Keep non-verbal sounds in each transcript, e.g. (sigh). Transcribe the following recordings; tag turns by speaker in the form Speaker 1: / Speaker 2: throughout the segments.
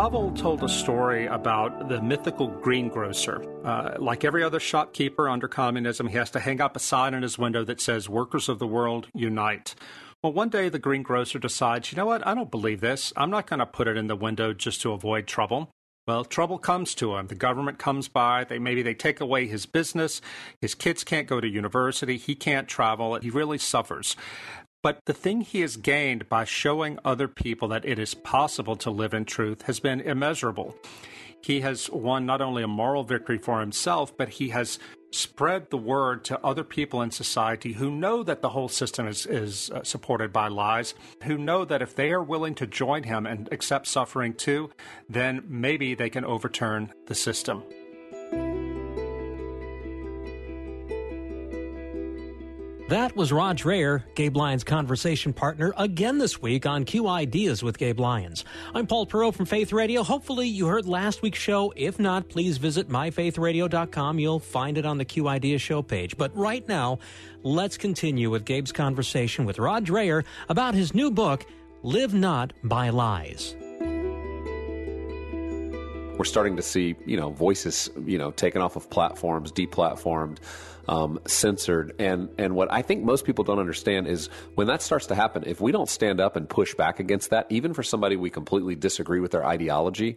Speaker 1: Havel told a story about the mythical greengrocer. Uh, like every other shopkeeper under communism, he has to hang up a sign in his window that says, Workers of the world, unite. Well, one day the greengrocer decides, you know what, I don't believe this. I'm not going to put it in the window just to avoid trouble. Well, trouble comes to him. The government comes by. They maybe they take away his business. His kids can't go to university. He can't travel. He really suffers. But the thing he has gained by showing other people that it is possible to live in truth has been immeasurable. He has won not only a moral victory for himself, but he has spread the word to other people in society who know that the whole system is, is uh, supported by lies, who know that if they are willing to join him and accept suffering too, then maybe they can overturn the system.
Speaker 2: That was Rod Dreher, Gabe Lyons' conversation partner, again this week on Q Ideas with Gabe Lyons. I'm Paul Perot from Faith Radio. Hopefully, you heard last week's show. If not, please visit myfaithradio.com. You'll find it on the Q Ideas show page. But right now, let's continue with Gabe's conversation with Rod Dreher about his new book, Live Not by Lies
Speaker 3: we're starting to see you know voices you know taken off of platforms deplatformed um, censored. And and what I think most people don't understand is when that starts to happen, if we don't stand up and push back against that, even for somebody we completely disagree with their ideology,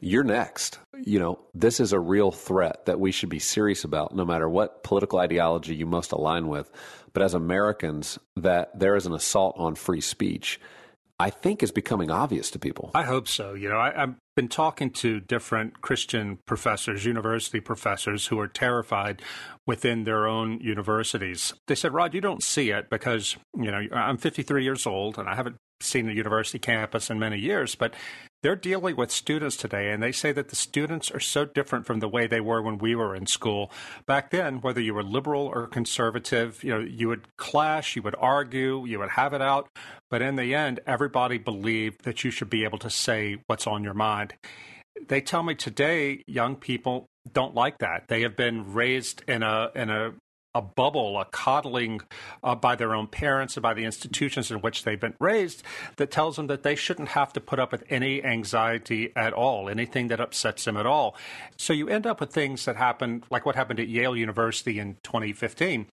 Speaker 3: you're next. You know, this is a real threat that we should be serious about, no matter what political ideology you most align with. But as Americans, that there is an assault on free speech. I think is becoming obvious to people.
Speaker 1: I hope so. You know, I, have been talking to different Christian professors, university professors, who are terrified within their own universities. They said, Rod, you don't see it because, you know, I'm 53 years old and I haven't seen a university campus in many years, but they're dealing with students today, and they say that the students are so different from the way they were when we were in school. Back then, whether you were liberal or conservative, you know, you would clash, you would argue, you would have it out, but in the end, everybody believed that you should be able to say what's on your mind. They tell me today, young people don't like that. They have been raised in a in a a bubble, a coddling uh, by their own parents and by the institutions in which they've been raised that tells them that they shouldn't have to put up with any anxiety at all, anything that upsets them at all. So you end up with things that happen, like what happened at Yale University in 2015.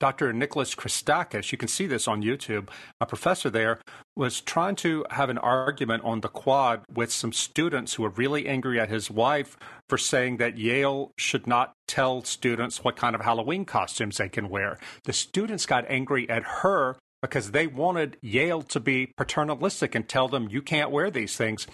Speaker 1: Dr. Nicholas Christakis, you can see this on YouTube, a professor there, was trying to have an argument on the quad with some students who were really angry at his wife for saying that Yale should not tell students what kind of Halloween costumes they can wear. The students got angry at her because they wanted Yale to be paternalistic and tell them you can't wear these things.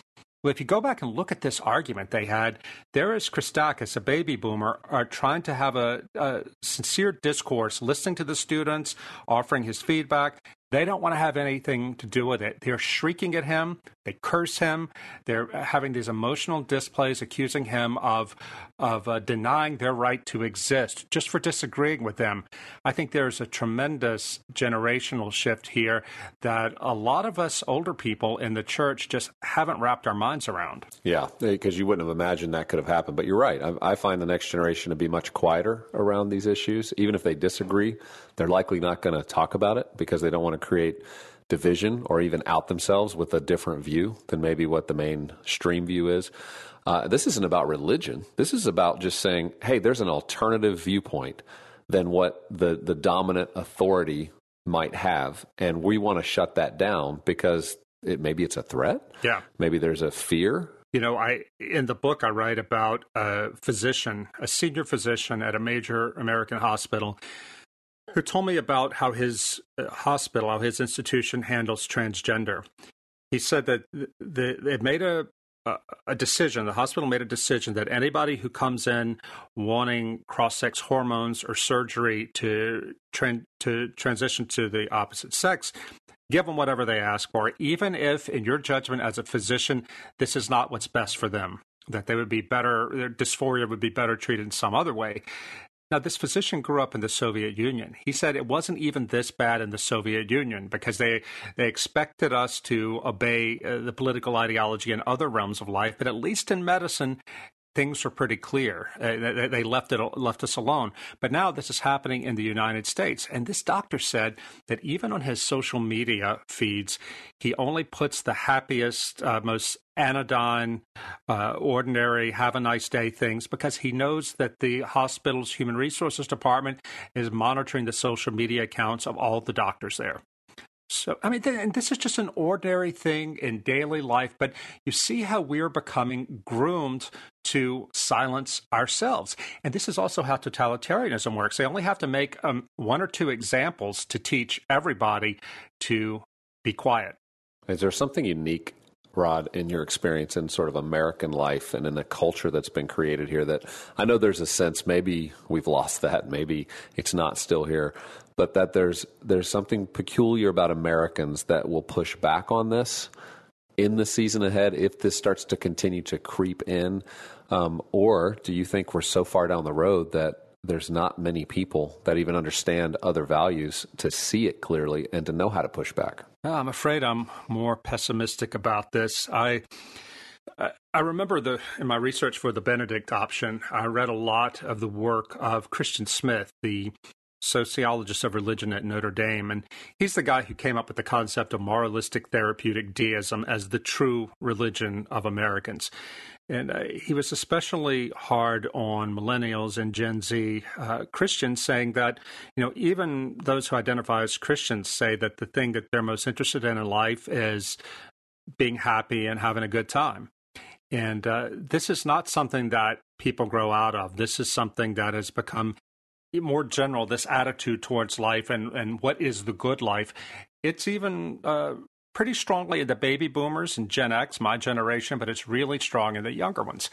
Speaker 1: Well, if you go back and look at this argument they had, there is Christakis, a baby boomer, are trying to have a, a sincere discourse, listening to the students, offering his feedback, they don't want to have anything to do with it. They're shrieking at him. They curse him. They're having these emotional displays, accusing him of of uh, denying their right to exist just for disagreeing with them. I think there's a tremendous generational shift here that a lot of us older people in the church just haven't wrapped our minds around.
Speaker 3: Yeah, because you wouldn't have imagined that could have happened. But you're right. I, I find the next generation to be much quieter around these issues, even if they disagree they're likely not going to talk about it because they don't want to create division or even out themselves with a different view than maybe what the mainstream view is. Uh, this isn't about religion. This is about just saying, hey, there's an alternative viewpoint than what the, the dominant authority might have. And we want to shut that down because it, maybe it's a threat.
Speaker 1: Yeah.
Speaker 3: Maybe there's a fear.
Speaker 1: You know, I in the book I write about a physician, a senior physician at a major American hospital who told me about how his uh, hospital, how his institution handles transgender. He said that the, it made a a, decision. The hospital made a decision that anybody who comes in wanting cross-sex hormones or surgery to to transition to the opposite sex give them whatever they ask for, even if, in your judgment as a physician, this is not what's best for them. That they would be better, their dysphoria would be better treated in some other way. Now, this physician grew up in the Soviet Union. He said it wasn't even this bad in the Soviet Union because they they expected us to obey uh, the political ideology in other realms of life, but at least in medicine, things were pretty clear. Uh, they left it left us alone. But now this is happening in the United States, and this doctor said that even on his social media feeds, he only puts the happiest, uh, most anodyne, uh, ordinary, have a nice day things because he knows that the hospital's human resources department is monitoring the social media accounts of all the doctors there. So, I mean, and this is just an ordinary thing in daily life, but you see how we're becoming groomed to silence ourselves. And this is also how totalitarianism works. They only have to make um, one or two examples to teach everybody to be quiet.
Speaker 3: Is there something unique Rod, in your experience in sort of American life and in the culture that's been created here, that I know there's a sense maybe we've lost that, maybe it's not still here, but that there's there's something peculiar about Americans that will push back on this in the season ahead if this starts to continue to creep in, um, or do you think we're so far down the road that there's not many people that even understand other values to see it clearly and to know how to push back?
Speaker 1: I'm afraid I'm more pessimistic about this. I I remember the in my research for the Benedict option, I read a lot of the work of Christian Smith, the sociologist of religion at Notre Dame. And he's the guy who came up with the concept of moralistic therapeutic deism as the true religion of Americans. And uh, he was especially hard on millennials and Gen Z uh, Christians, saying that, you know, even those who identify as Christians say that the thing that they're most interested in in life is being happy and having a good time. And uh, this is not something that people grow out of. This is something that has become more general, this attitude towards life and, and what is the good life, it's even uh, pretty strongly in the baby boomers and Gen X, my generation, but it's really strong in the younger ones.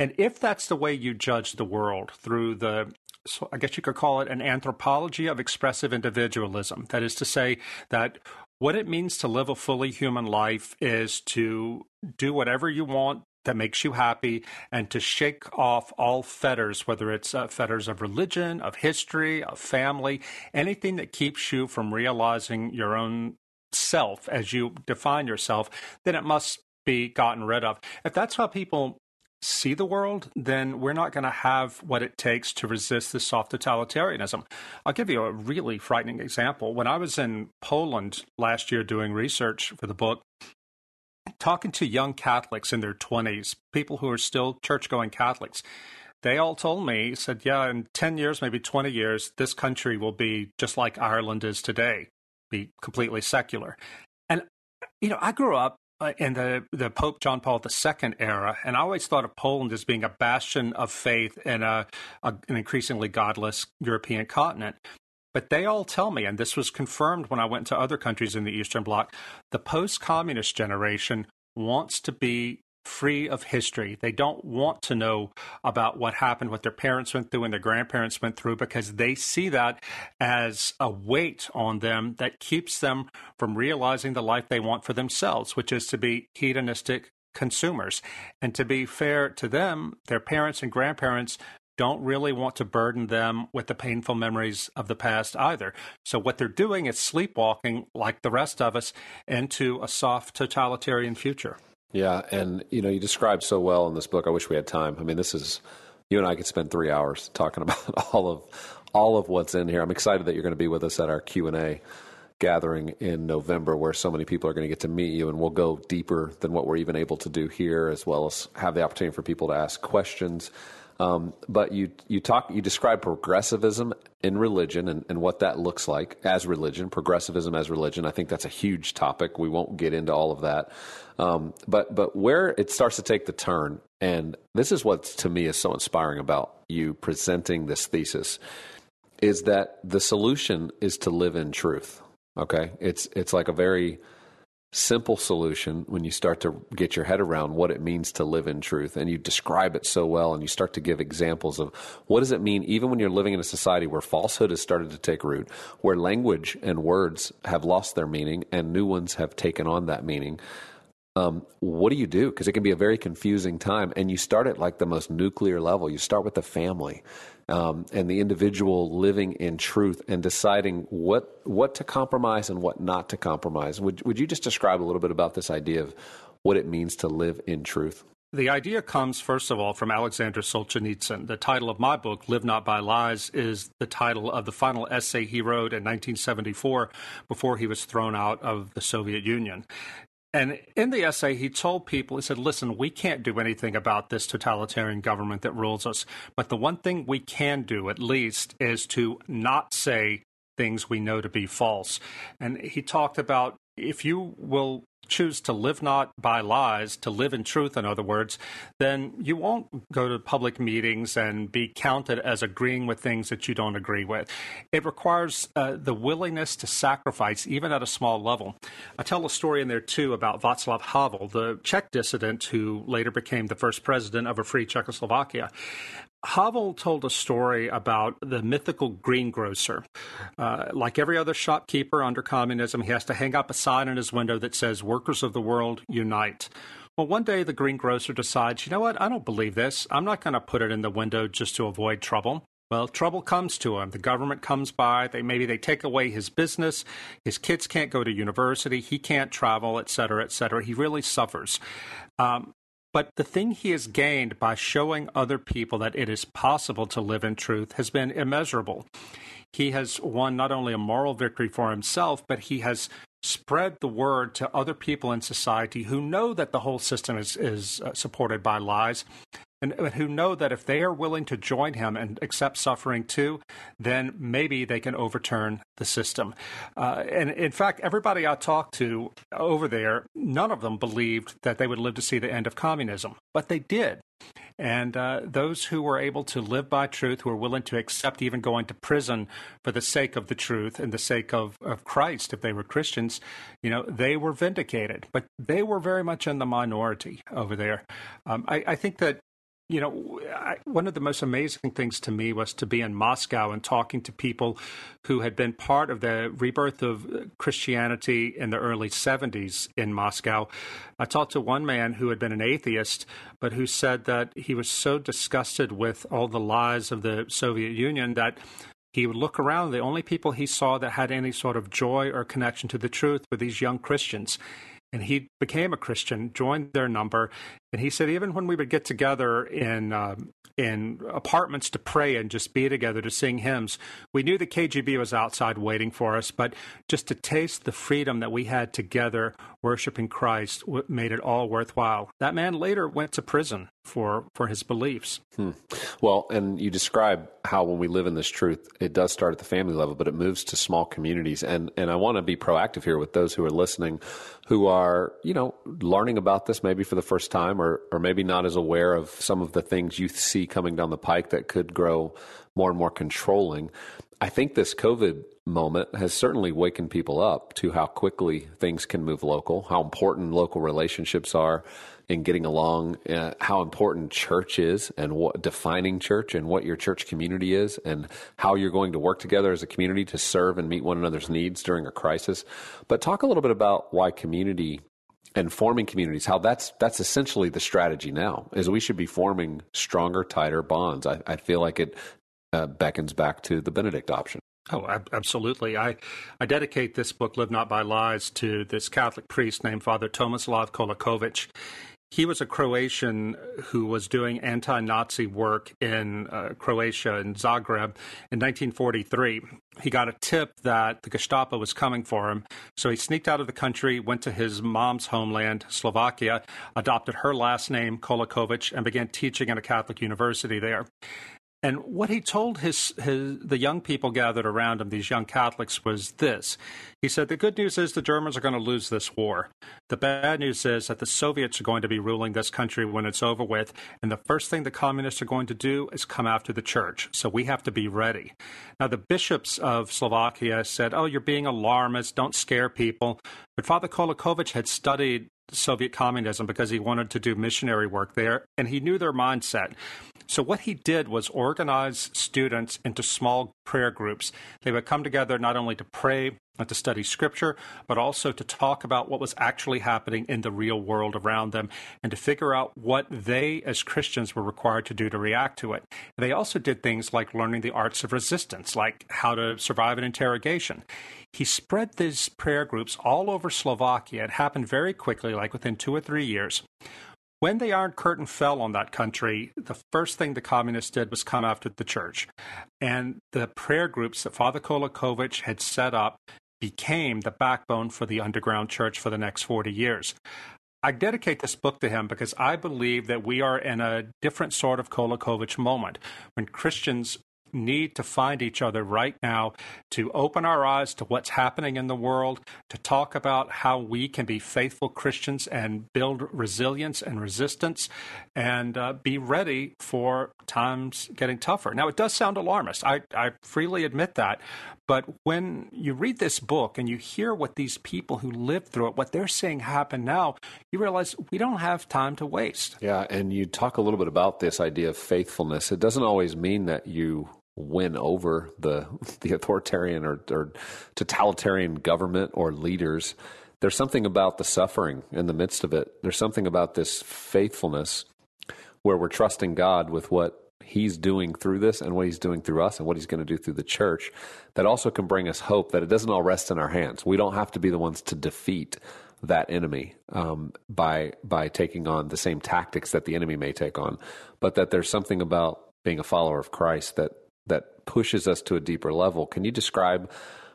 Speaker 1: And if that's the way you judge the world through the so I guess you could call it an anthropology of expressive individualism. That is to say, that what it means to live a fully human life is to do whatever you want that makes you happy and to shake off all fetters, whether it's uh, fetters of religion, of history, of family, anything that keeps you from realizing your own self as you define yourself, then it must be gotten rid of. If that's how people see the world, then we're not going to have what it takes to resist this soft totalitarianism. I'll give you a really frightening example. When I was in Poland last year doing research for the book, talking to young Catholics in their 20s, people who are still church going Catholics, they all told me, said, yeah, in 10 years, maybe 20 years, this country will be just like Ireland is today, be completely secular. And, you know, I grew up uh, in the, the Pope John Paul II era, and I always thought of Poland as being a bastion of faith in a, a, an increasingly godless European continent. But they all tell me, and this was confirmed when I went to other countries in the Eastern Bloc, the post communist generation wants to be free of history. They don't want to know about what happened, what their parents went through and their grandparents went through, because they see that as a weight on them that keeps them from realizing the life they want for themselves, which is to be hedonistic consumers. And to be fair to them, their parents and grandparents don't really want to burden them with the painful memories of the past either. So what they're doing is sleepwalking, like the rest of us, into a soft totalitarian future.
Speaker 3: Yeah, and you know, you described so well in this book. I wish we had time. I mean, this is you and I could spend three hours talking (laughs) about all of all of what's in here. I'm excited that you're going to be with us at our Q and A gathering in November, where so many people are going to get to meet you, and we'll go deeper than what we're even able to do here, as well as have the opportunity for people to ask questions. Um, but you you talk you describe progressivism in religion and, and what that looks like as religion, progressivism as religion. I think that's a huge topic. We won't get into all of that. Um, but but where it starts to take the turn, and this is what to me is so inspiring about you presenting this thesis, is that the solution is to live in truth. Okay, it's it's like a very simple solution when you start to get your head around what it means to live in truth and you describe it so well and you start to give examples of what does it mean even when you're living in a society where falsehood has started to take root where language and words have lost their meaning and new ones have taken on that meaning um, what do you do because it can be a very confusing time and you start at like the most nuclear level you start with the family um, and the individual living in truth and deciding what what to compromise and what not to compromise. Would would you just describe a little bit about this idea of what it means to live in truth?
Speaker 1: The idea comes, first of all, from Alexander Solzhenitsyn. The title of my book, Live Not by Lies, is the title of the final essay he wrote in 1974 before he was thrown out of the Soviet Union. And in the essay, he told people, he said, listen, we can't do anything about this totalitarian government that rules us. But the one thing we can do, at least, is to not say things we know to be false. And he talked about if you will choose to live not by lies, to live in truth, in other words, then you won't go to public meetings and be counted as agreeing with things that you don't agree with. It requires uh, the willingness to sacrifice, even at a small level. I tell a story in there, too, about Václav Havel, the Czech dissident who later became the first president of a free Czechoslovakia. Havel told a story about the mythical greengrocer. Uh, like every other shopkeeper under communism, he has to hang up a sign in his window that says, Workers of the world, unite. Well, one day the greengrocer decides, you know what, I don't believe this. I'm not going to put it in the window just to avoid trouble. Well, trouble comes to him. The government comes by. They maybe they take away his business. His kids can't go to university. He can't travel, et cetera, et cetera. He really suffers. Um, but the thing he has gained by showing other people that it is possible to live in truth has been immeasurable. He has won not only a moral victory for himself, but he has spread the word to other people in society who know that the whole system is, is uh, supported by lies and, and who know that if they are willing to join him and accept suffering too, then maybe they can overturn the system. Uh, and in fact, everybody I talked to over there, none of them believed that they would live to see the end of communism, but they did. And uh, those who were able to live by truth, who were willing to accept even going to prison for the sake of the truth and the sake of, of Christ, if they were Christians, you know, they were vindicated. But they were very much in the minority over there. Um, I, I think that you know, I, one of the most amazing things to me was to be in Moscow and talking to people who had been part of the rebirth of Christianity in the early 70s in Moscow. I talked to one man who had been an atheist, but who said that he was so disgusted with all the lies of the Soviet Union that he would look around. The only people he saw that had any sort of joy or connection to the truth were these young Christians and he became a Christian, joined their number, and he said even when we would get together in uh, in apartments to pray and just be together to sing hymns, we knew the KGB was outside waiting for us, but just to taste the freedom that we had together worshiping Christ made it all worthwhile. That man later went to prison for for his beliefs.
Speaker 3: Hmm. Well, and you describe how when we live in this truth, it does start at the family level, but it moves to small communities. And and I want to be proactive here with those who are listening, who are you know learning about this maybe for the first time, or or maybe not as aware of some of the things you see coming down the pike that could grow more and more controlling. I think this COVID moment has certainly wakened people up to how quickly things can move local, how important local relationships are in getting along, uh, how important church is and what defining church and what your church community is and how you're going to work together as a community to serve and meet one another's needs during a crisis. But talk a little bit about why community and forming communities, how that's that's essentially the strategy now, is we should be forming stronger, tighter bonds. I, I feel like it uh, beckons back to the Benedict option.
Speaker 1: Oh, absolutely. I, I dedicate this book, Live Not by Lies, to this Catholic priest named Father Tomislav Kolakovic. He was a Croatian who was doing anti Nazi work in uh, Croatia, in Zagreb, in 1943. He got a tip that the Gestapo was coming for him, so he sneaked out of the country, went to his mom's homeland, Slovakia, adopted her last name, Kolakovic, and began teaching at a Catholic university there. And what he told his, his the young people gathered around him, these young Catholics, was this. He said, The good news is the Germans are going to lose this war. The bad news is that the Soviets are going to be ruling this country when it's over with. And the first thing the communists are going to do is come after the church. So we have to be ready. Now, the bishops of Slovakia said, Oh, you're being alarmist. Don't scare people. But Father Kolakovic had studied Soviet communism because he wanted to do missionary work there, and he knew their mindset. So, what he did was organize students into small prayer groups. They would come together not only to pray Uh, to study scripture, but also to talk about what was actually happening in the real world around them and to figure out what they, as Christians, were required to do to react to it. They also did things like learning the arts of resistance, like how to survive an interrogation. He spread these prayer groups all over Slovakia. It happened very quickly, like within two or three years. When the Iron Curtain fell on that country, the first thing the communists did was come after the church. And the prayer groups that Father Kolakovic had set up became the backbone for the underground church for the next 40 years. I dedicate this book to him because I believe that we are in a different sort of Kolakovic moment when Christians need to find each other right now to open our eyes to what's happening in the world, to talk about how we can be faithful Christians and build resilience and resistance and uh, be ready for times getting tougher. Now, it does sound alarmist. I, I freely admit that. But when you read this book and you hear what these people who lived through it, what they're seeing happen now, you realize we don't have time to waste.
Speaker 3: Yeah, and you talk a little bit about this idea of faithfulness. It doesn't always mean that you win over the (laughs) the authoritarian or, or totalitarian government or leaders. There's something about the suffering in the midst of it. There's something about this faithfulness where we're trusting God with what He's doing through this and what He's doing through us and what He's going to do through the church that also can bring us hope that it doesn't all rest in our hands. We don't have to be the ones to defeat that enemy um, by by taking on the same tactics that the enemy may take on, but that there's something about being a follower of Christ that that pushes us to a deeper level. Can you describe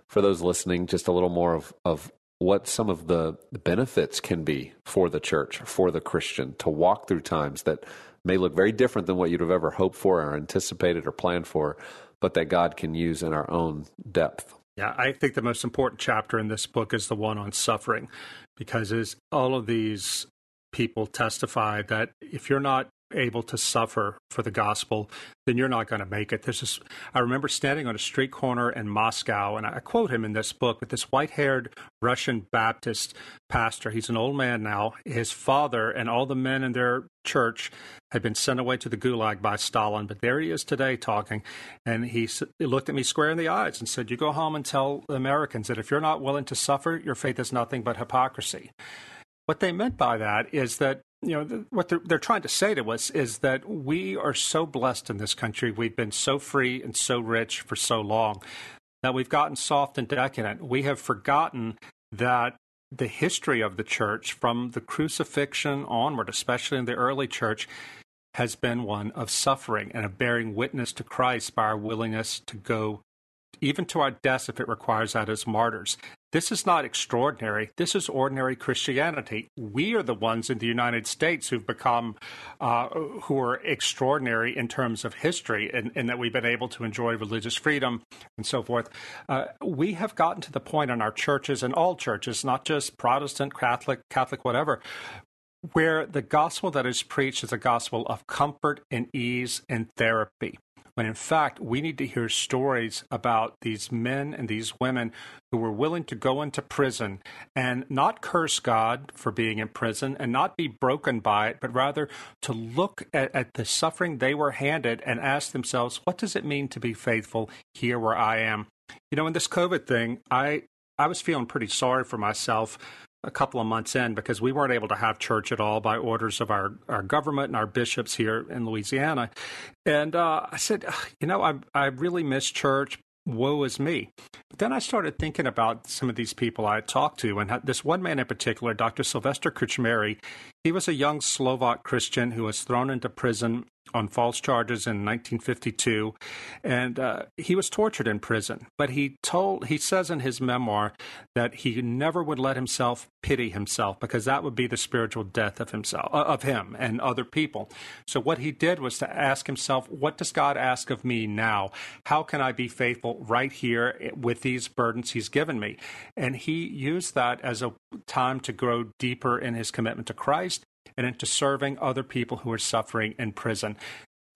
Speaker 3: for those listening just a little more of, of what some of the benefits can be for the church, for the Christian to walk through times that may look very different than what you'd have ever hoped for or anticipated or planned for, but that God can use in our own depth?
Speaker 1: Yeah, I think the most important chapter in this book is the one on suffering, because as all of these people testify that if you're not able to suffer for the gospel, then you're not going to make it. This is, I remember standing on a street corner in Moscow, and I quote him in this book, but this white haired Russian Baptist pastor. He's an old man now. His father and all the men in their church had been sent away to the gulag by Stalin, but there he is today talking. And he, looked at me square in the eyes and said, You go home and tell the Americans that if you're not willing to suffer, your faith is nothing but hypocrisy. What they meant by that is that you know what they're, they're, trying to say to us is that we are so blessed in this country. We've been so free and so rich for so long that we've gotten soft and decadent. We have forgotten that the history of the church, from the crucifixion onward, especially in the early church, has been one of suffering and of bearing witness to Christ by our willingness to go even to our deaths if it requires that as martyrs. This is not extraordinary. This is ordinary Christianity. We are the ones in the United States who've become, uh, who are extraordinary in terms of history, and, and, that we've been able to enjoy religious freedom and so forth. Uh, we have gotten to the point in our churches and all churches, not just Protestant, Catholic, Catholic, whatever, where the gospel that is preached is a gospel of comfort and ease and therapy when in fact we need to hear stories about these men and these women who were willing to go into prison and not curse God for being in prison and not be broken by it, but rather to look at, at the suffering they were handed and ask themselves, what does it mean to be faithful here where I am? You know, in this COVID thing, I I was feeling pretty sorry for myself a couple of months in because we weren't able to have church at all by orders of our, our government and our bishops here in Louisiana. And uh, I said, you know, I, I really miss church. Woe is me. But then I started thinking about some of these people I talked to, and this one man in particular, Dr. Sylvester Krčméry, He was a young Slovak Christian who was thrown into prison on false charges in 1952, and uh, he was tortured in prison. But he told, he says in his memoir that he never would let himself pity himself because that would be the spiritual death of himself, uh, of him and other people. So what he did was to ask himself, what does God ask of me now? How can I be faithful right here with these burdens He's given me? And he used that as a time to grow deeper in his commitment to Christ and into serving other people who are suffering in prison.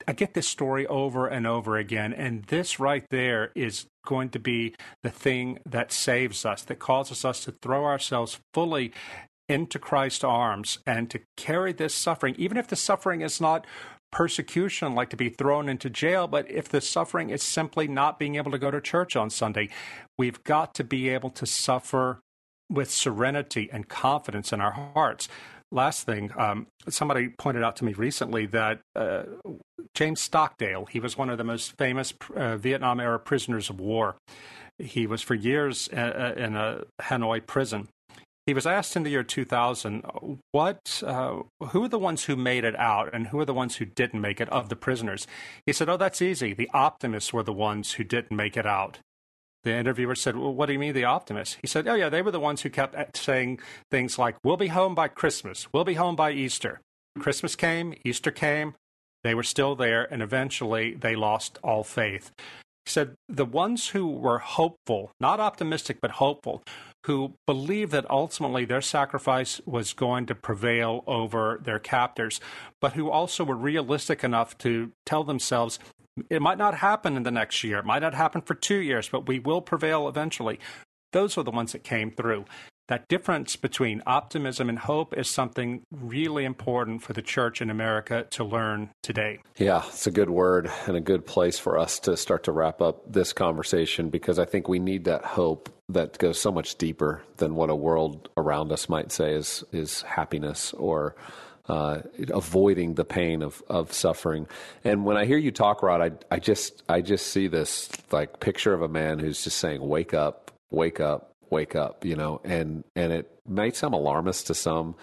Speaker 1: I get this story over and over again, and this right there is going to be the thing that saves us, that causes us to throw ourselves fully into Christ's arms and to carry this suffering, even if the suffering is not persecution, like to be thrown into jail, but if the suffering is simply not being able to go to church on Sunday, we've got to be able to suffer with serenity and confidence in our hearts last thing, um, somebody pointed out to me recently that uh, James Stockdale, he was one of the most famous uh, Vietnam era prisoners of war. He was for years uh, uh, in a Hanoi prison. He was asked in the year 2000, what, uh, who are the ones who made it out and who are the ones who didn't make it of the prisoners? He said, oh, that's easy. The optimists were the ones who didn't make it out. The interviewer said, Well, what do you mean, the optimists? He said, Oh, yeah, they were the ones who kept uh, saying things like, We'll be home by Christmas. We'll be home by Easter. Christmas came, Easter came, they were still there, and eventually they lost all faith. He said, The ones who were hopeful, not optimistic, but hopeful, who believed that ultimately their sacrifice was going to prevail over their captors, but who also were realistic enough to tell themselves, it might not happen in the next year. It might not happen for two years, but we will prevail eventually. Those were the ones that came through. That difference between optimism and hope is something really important for the church in America to learn today.
Speaker 3: Yeah, it's a good word and a good place for us to start to wrap up this conversation because I think we need that hope that goes so much deeper than what a world around us might say is is happiness or uh, avoiding the pain of, of suffering. And when I hear you talk, Rod, I, I just I just see this like picture of a man who's just saying, "Wake up, wake up, wake up," you know. And and it might sound alarmist to some,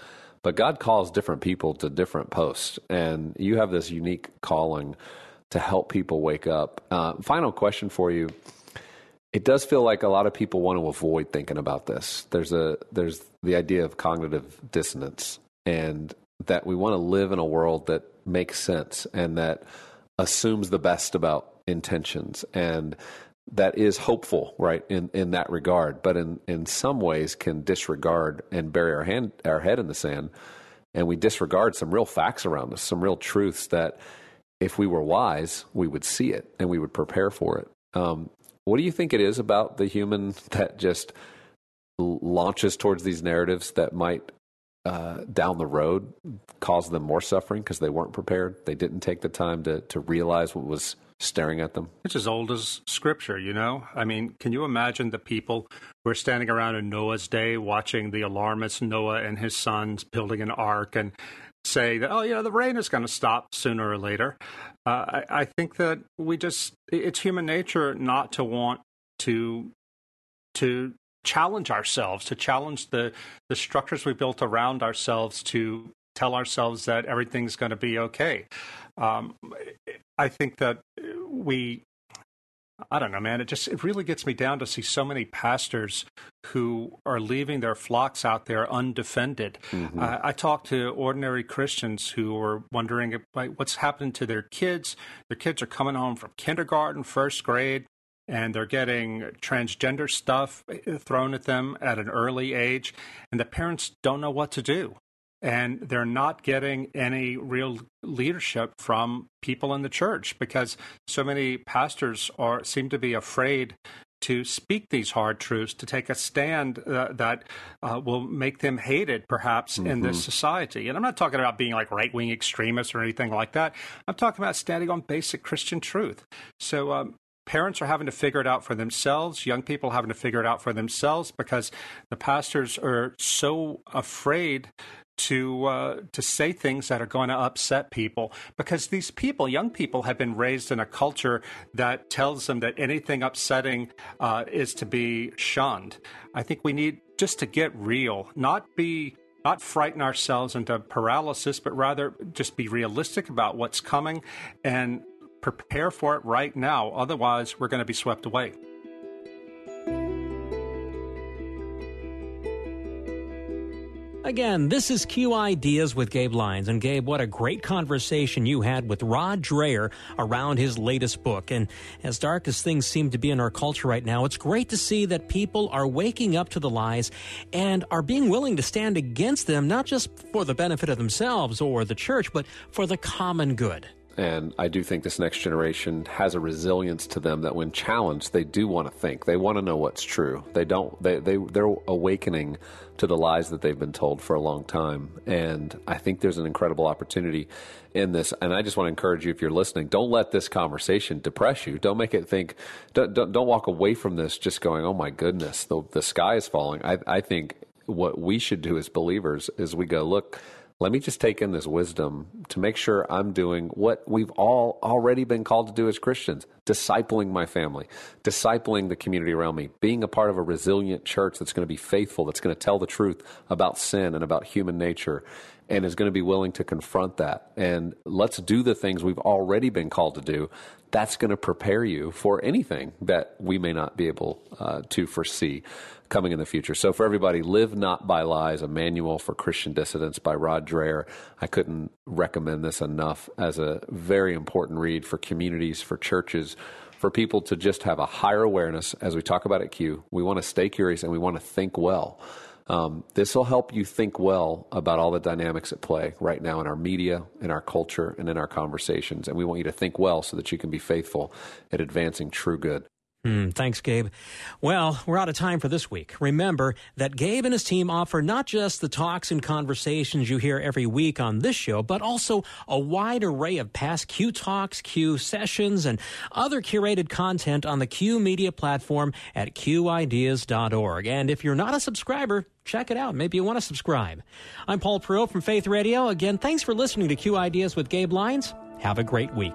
Speaker 3: but God calls different people to different posts, and you have this unique calling to help people wake up. Uh, final question for you. It does feel like a lot of people want to avoid thinking about this. There's a there's the idea of cognitive dissonance, and that we want to live in a world that makes sense and that assumes the best about intentions. And that is hopeful, right, in, in that regard, but in, in some ways can disregard and bury our hand our head in the sand. And we disregard some real facts around us, some real truths that if we were wise, we would see it and we would prepare for it. Um, what do you think it is about the human (laughs) that just launches towards these narratives that might uh, down the road caused them more suffering because they weren't prepared. They didn't take the time to, to realize what was staring at them.
Speaker 1: It's as old as scripture, you know? I mean, can you imagine the people who are standing around in Noah's day watching the alarmist Noah and his sons building an ark and say that, oh, you know, the rain is going to stop sooner or later? Uh, I, I think that we just, it's human nature not to want to to challenge ourselves, to challenge the, the structures we built around ourselves to tell ourselves that everything's going to be okay. Um, I think that we, I don't know, man, it just, it really gets me down to see so many pastors who are leaving their flocks out there undefended. Mm-hmm. Uh, I talk to ordinary Christians who are wondering what's happened to their kids. Their kids are coming home from kindergarten, first grade and they're getting transgender stuff thrown at them at an early age, and the parents don't know what to do. And they're not getting any real leadership from people in the church because so many pastors are seem to be afraid to speak these hard truths, to take a stand uh, that uh, will make them hated, perhaps, mm-hmm. in this mm-hmm. society. And I'm not talking about being like right wing extremists or anything like that. I'm talking about standing on basic Christian truth. So um, parents are having to figure it out for themselves young people having to figure it out for themselves because the pastors are so afraid to uh, to say things that are going to upset people because these people, young people, have been raised in a culture that tells them that anything upsetting uh, is to be shunned. I think we need just to get real, not be not frighten ourselves into paralysis, but rather just be realistic about what's coming and prepare for it right now. Otherwise, we're going to be swept away.
Speaker 2: Again, this is Q Ideas with Gabe Lyons. And Gabe, what a great conversation you had with Rod Dreher around his latest book. And as dark as things seem to be in our culture right now, it's great to see that people are waking up to the lies and are being willing to stand against them, not just for the benefit of themselves or the church, but for the common good.
Speaker 3: And I do think this next generation has a resilience to them that when challenged, they do want to think. They want to know what's true. They don't, they, they, they're awakening to the lies that they've been told for a long time. And I think there's an incredible opportunity in this. And I just want to encourage you, if you're listening, don't let this conversation depress you. Don't make it think, don't, don't, don't walk away from this just going, oh my goodness, the, the sky is falling. I, I think what we should do as believers is we go, look, let me just take in this wisdom to make sure I'm doing what we've all already been called to do as Christians discipling my family, discipling the community around me, being a part of a resilient church that's going to be faithful, that's going to tell the truth about sin and about human nature, and is going to be willing to confront that. And let's do the things we've already been called to do. That's going to prepare you for anything that we may not be able uh, to foresee coming in the future. So for everybody, Live Not by Lies, a manual for Christian dissidents by Rod Dreher. I couldn't recommend this enough as a very important read for communities, for churches, for people to just have a higher awareness as we talk about at Q. We want to stay curious and we want to think well. Um, this will help you think well about all the dynamics at play right now in our media, in our culture, and in our conversations. And we want you to think well so that you can be faithful at advancing true good.
Speaker 2: Mm, thanks, Gabe. Well, we're out of time for this week. Remember that Gabe and his team offer not just the talks and conversations you hear every week on this show, but also a wide array of past Q Talks, Q sessions, and other curated content on the Q Media platform at qideas.org. And if you're not a subscriber, check it out. Maybe you want to subscribe. I'm Paul Perot from Faith Radio. Again, thanks for listening to Q Ideas with Gabe Lyons. Have a great week.